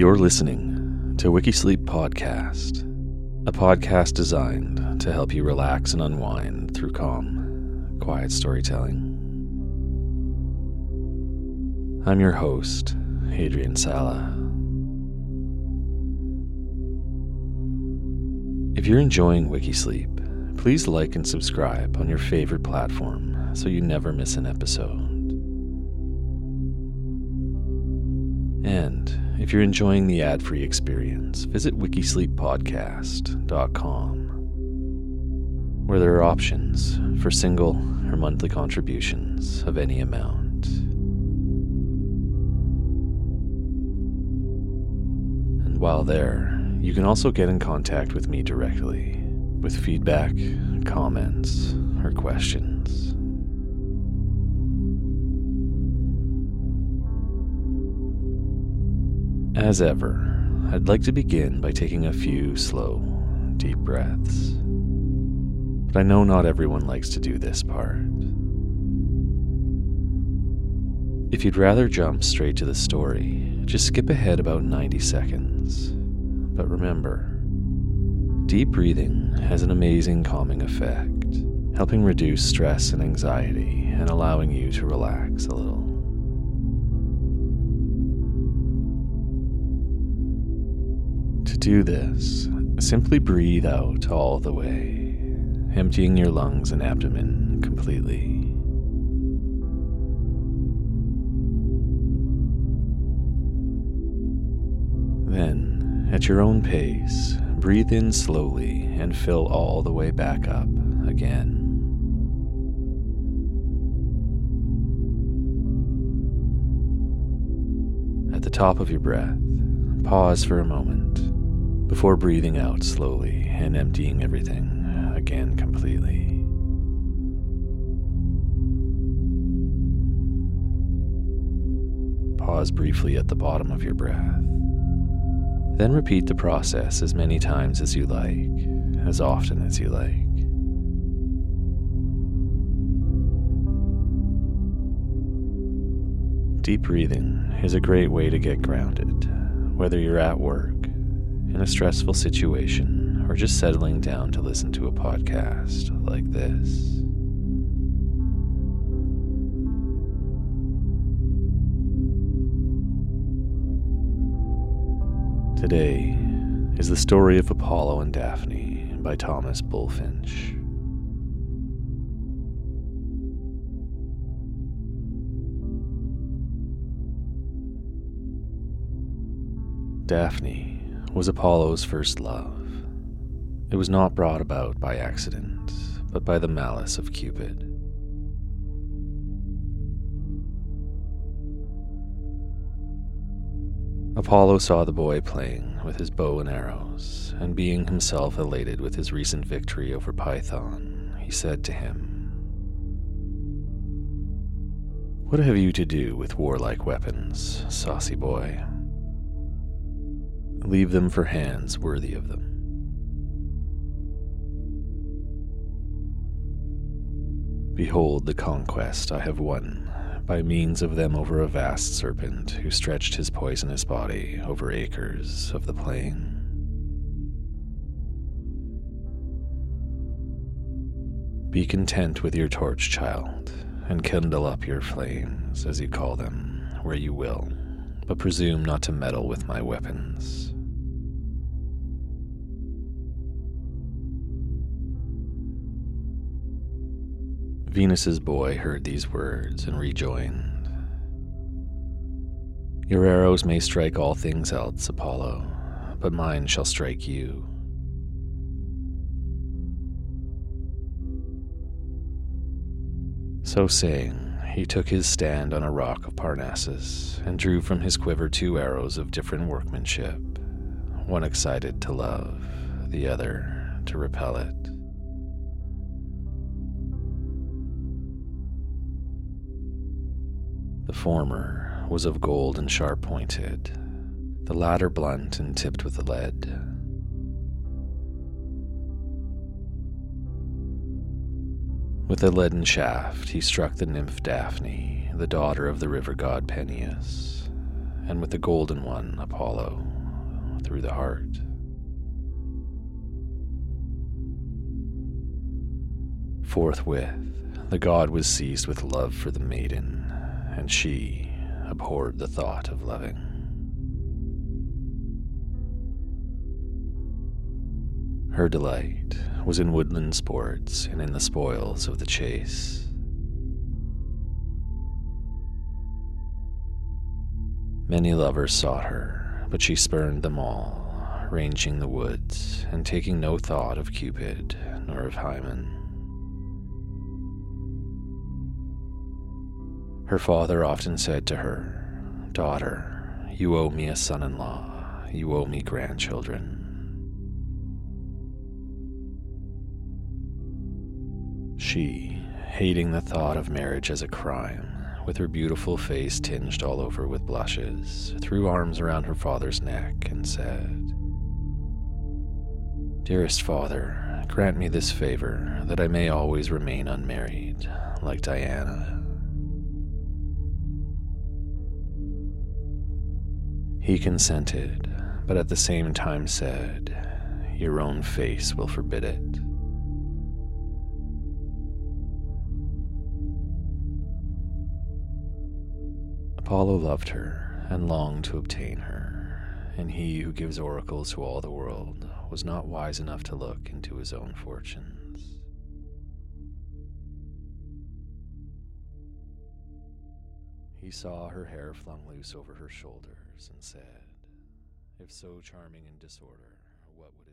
You're listening to Wikisleep Podcast, a podcast designed to help you relax and unwind through calm, quiet storytelling. I'm your host, Adrian Sala. If you're enjoying Wikisleep, please like and subscribe on your favorite platform so you never miss an episode. And if you're enjoying the ad free experience, visit wikisleeppodcast.com, where there are options for single or monthly contributions of any amount. And while there, you can also get in contact with me directly with feedback, comments, or questions. As ever, I'd like to begin by taking a few slow, deep breaths. But I know not everyone likes to do this part. If you'd rather jump straight to the story, just skip ahead about 90 seconds. But remember, deep breathing has an amazing calming effect, helping reduce stress and anxiety and allowing you to relax a little. Do this, simply breathe out all the way, emptying your lungs and abdomen completely. Then, at your own pace, breathe in slowly and fill all the way back up again. At the top of your breath, pause for a moment before breathing out slowly and emptying everything again completely. Pause briefly at the bottom of your breath. Then repeat the process as many times as you like, as often as you like. Deep breathing is a great way to get grounded, whether you're at work, in a stressful situation, or just settling down to listen to a podcast like this. Today is the story of Apollo and Daphne by Thomas Bulfinch. Daphne was Apollo's first love. It was not brought about by accident, but by the malice of Cupid. Apollo saw the boy playing with his bow and arrows, and being himself elated with his recent victory over Python, he said to him, What have you to do with warlike weapons, saucy boy? Leave them for hands worthy of them. Behold the conquest I have won by means of them over a vast serpent who stretched his poisonous body over acres of the plain. Be content with your torch, child, and kindle up your flames, as you call them, where you will, but presume not to meddle with my weapons. Venus's boy heard these words and rejoined Your arrows may strike all things else, Apollo, but mine shall strike you. So saying, he took his stand on a rock of Parnassus and drew from his quiver two arrows of different workmanship, one excited to love, the other to repel it. The former was of gold and sharp pointed, the latter blunt and tipped with lead. With a leaden shaft, he struck the nymph Daphne, the daughter of the river god Peneus, and with the golden one, Apollo, through the heart. Forthwith, the god was seized with love for the maiden, and she abhorred the thought of loving. Her delight was in woodland sports and in the spoils of the chase. Many lovers sought her, but she spurned them all, ranging the woods and taking no thought of Cupid nor of Hymen. Her father often said to her, Daughter, you owe me a son in law, you owe me grandchildren. She, hating the thought of marriage as a crime, with her beautiful face tinged all over with blushes, threw arms around her father's neck and said, Dearest father, grant me this favor that I may always remain unmarried, like Diana He consented, but at the same time said, Your own face will forbid it. Apollo loved her and longed to obtain her, and he who gives oracles to all the world was not wise enough to look into his own fortunes. He saw her hair flung loose over her shoulders and said, If so charming in disorder, what would